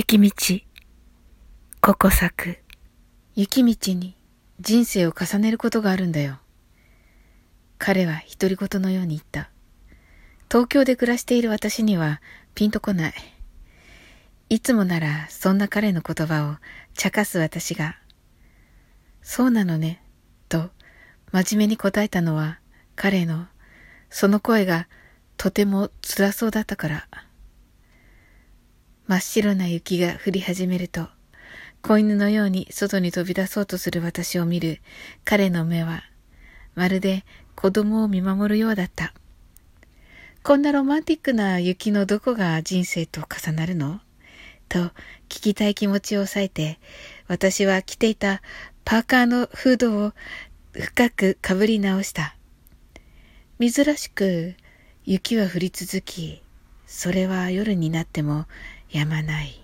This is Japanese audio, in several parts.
雪道、ここ咲く。雪道に人生を重ねることがあるんだよ。彼は独り言のように言った。東京で暮らしている私にはピンとこない。いつもならそんな彼の言葉を茶化す私が、そうなのね、と真面目に答えたのは彼のその声がとても辛そうだったから。真っ白な雪が降り始めると、子犬のように外に飛び出そうとする私を見る彼の目は、まるで子供を見守るようだった。こんなロマンティックな雪のどこが人生と重なるの？と聞きたい気持ちを抑えて、私は着ていたパーカーのフードを深くかぶり直した。珍しく雪は降り続き、それは夜になってもやまない。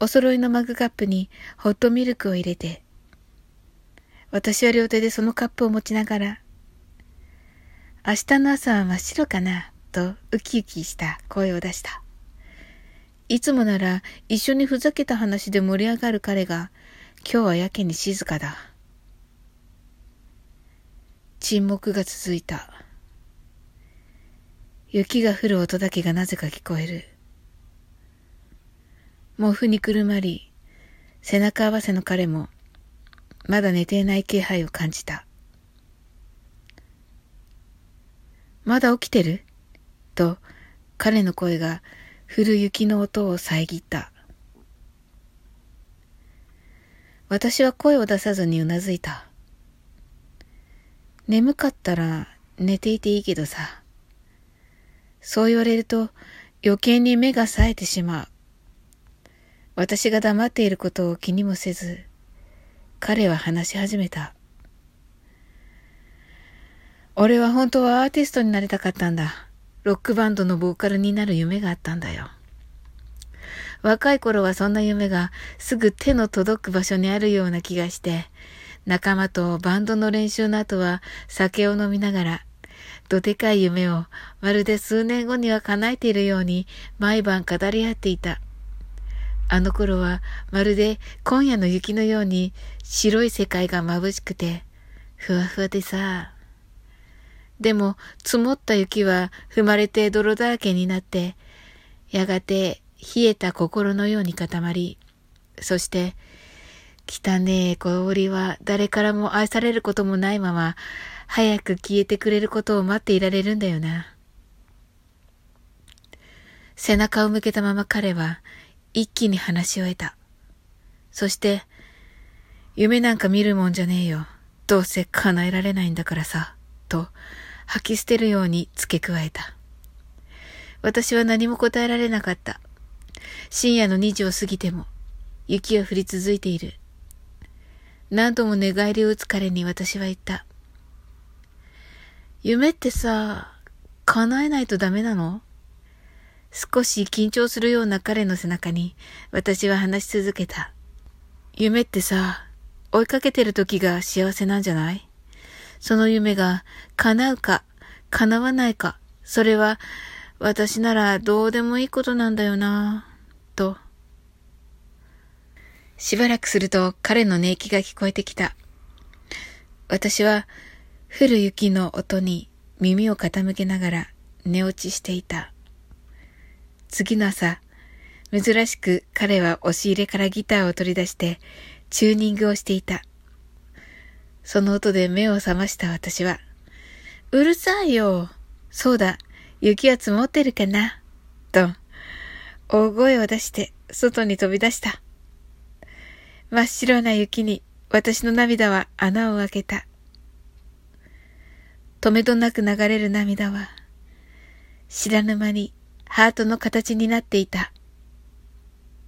お揃いのマグカップにホットミルクを入れて、私は両手でそのカップを持ちながら、明日の朝は真っ白かな、とウキウキした声を出した。いつもなら一緒にふざけた話で盛り上がる彼が、今日はやけに静かだ。沈黙が続いた。雪が降る音だけがなぜか聞こえる。毛布にくるまり、背中合わせの彼も、まだ寝ていない気配を感じた。まだ起きてる？と、彼の声が降る雪の音を遮った。私は声を出さずにうなずいた。眠かったら寝ていていいけどさ。そう言われると余計に目が冴えてしまう。私が黙っていることを気にもせず、彼は話し始めた。俺は本当はアーティストになりたかったんだ。ロックバンドのボーカルになる夢があったんだよ。若い頃はそんな夢がすぐ手の届く場所にあるような気がして、仲間とバンドの練習の後は酒を飲みながら、どでかい夢をまるで数年後には叶えているように毎晩語り合っていた。あの頃はまるで今夜の雪のように白い世界が眩しくて、ふわふわでさ。でも積もった雪は踏まれて泥だらけになって、やがて冷えた心のように固まり、そして、汚ねえ氷は誰からも愛されることもないまま、早く消えてくれることを待っていられるんだよな。背中を向けたまま彼は一気に話し終えた。そして、夢なんか見るもんじゃねえよ。どうせ叶えられないんだからさ。と、吐き捨てるように付け加えた。私は何も答えられなかった。深夜の2時を過ぎても、雪は降り続いている。何度も寝返りを打つ彼に私は言った。夢ってさ、叶えないとダメなの？少し緊張するような彼の背中に私は話し続けた。夢ってさ、追いかけてる時が幸せなんじゃない？その夢が叶うか叶わないか、それは私ならどうでもいいことなんだよなと。しばらくすると彼の寝息が聞こえてきた。私は降る雪の音に耳を傾けながら寝落ちしていた。次の朝、珍しく彼は押し入れからギターを取り出してチューニングをしていた。その音で目を覚ました私は、うるさいよ。そうだ、雪は積もってるかな。と、大声を出して外に飛び出した。真っ白な雪に私の涙は穴を開けた。止めどなく流れる涙は、知らぬ間にハートの形になっていた。